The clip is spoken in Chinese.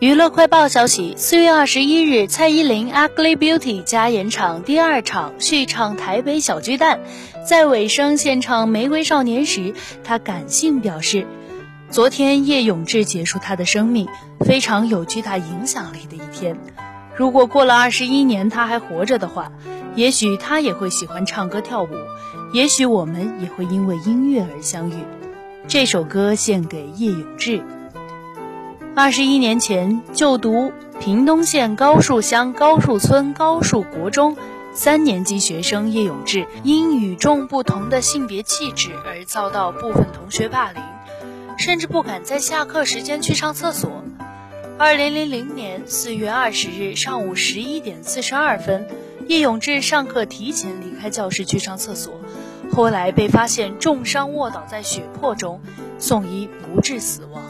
娱乐快报消息：四月二十一日，蔡依林《Ugly Beauty》加演场第二场续唱台北小巨蛋，在尾声献唱《玫瑰少年》时，她感性表示：“昨天叶永志结束他的生命，非常有巨大影响力的一天。如果过了二十一年他还活着的话，也许他也会喜欢唱歌跳舞，也许我们也会因为音乐而相遇。”这首歌献给叶永志。二十一年前，就读屏东县高树乡高树村高树国中三年级学生叶永志，因与众不同的性别气质而遭到部分同学霸凌，甚至不敢在下课时间去上厕所。二零零零年四月二十日上午十一点四十二分，叶永志上课提前离开教室去上厕所，后来被发现重伤卧倒在血泊中，送医不治死亡。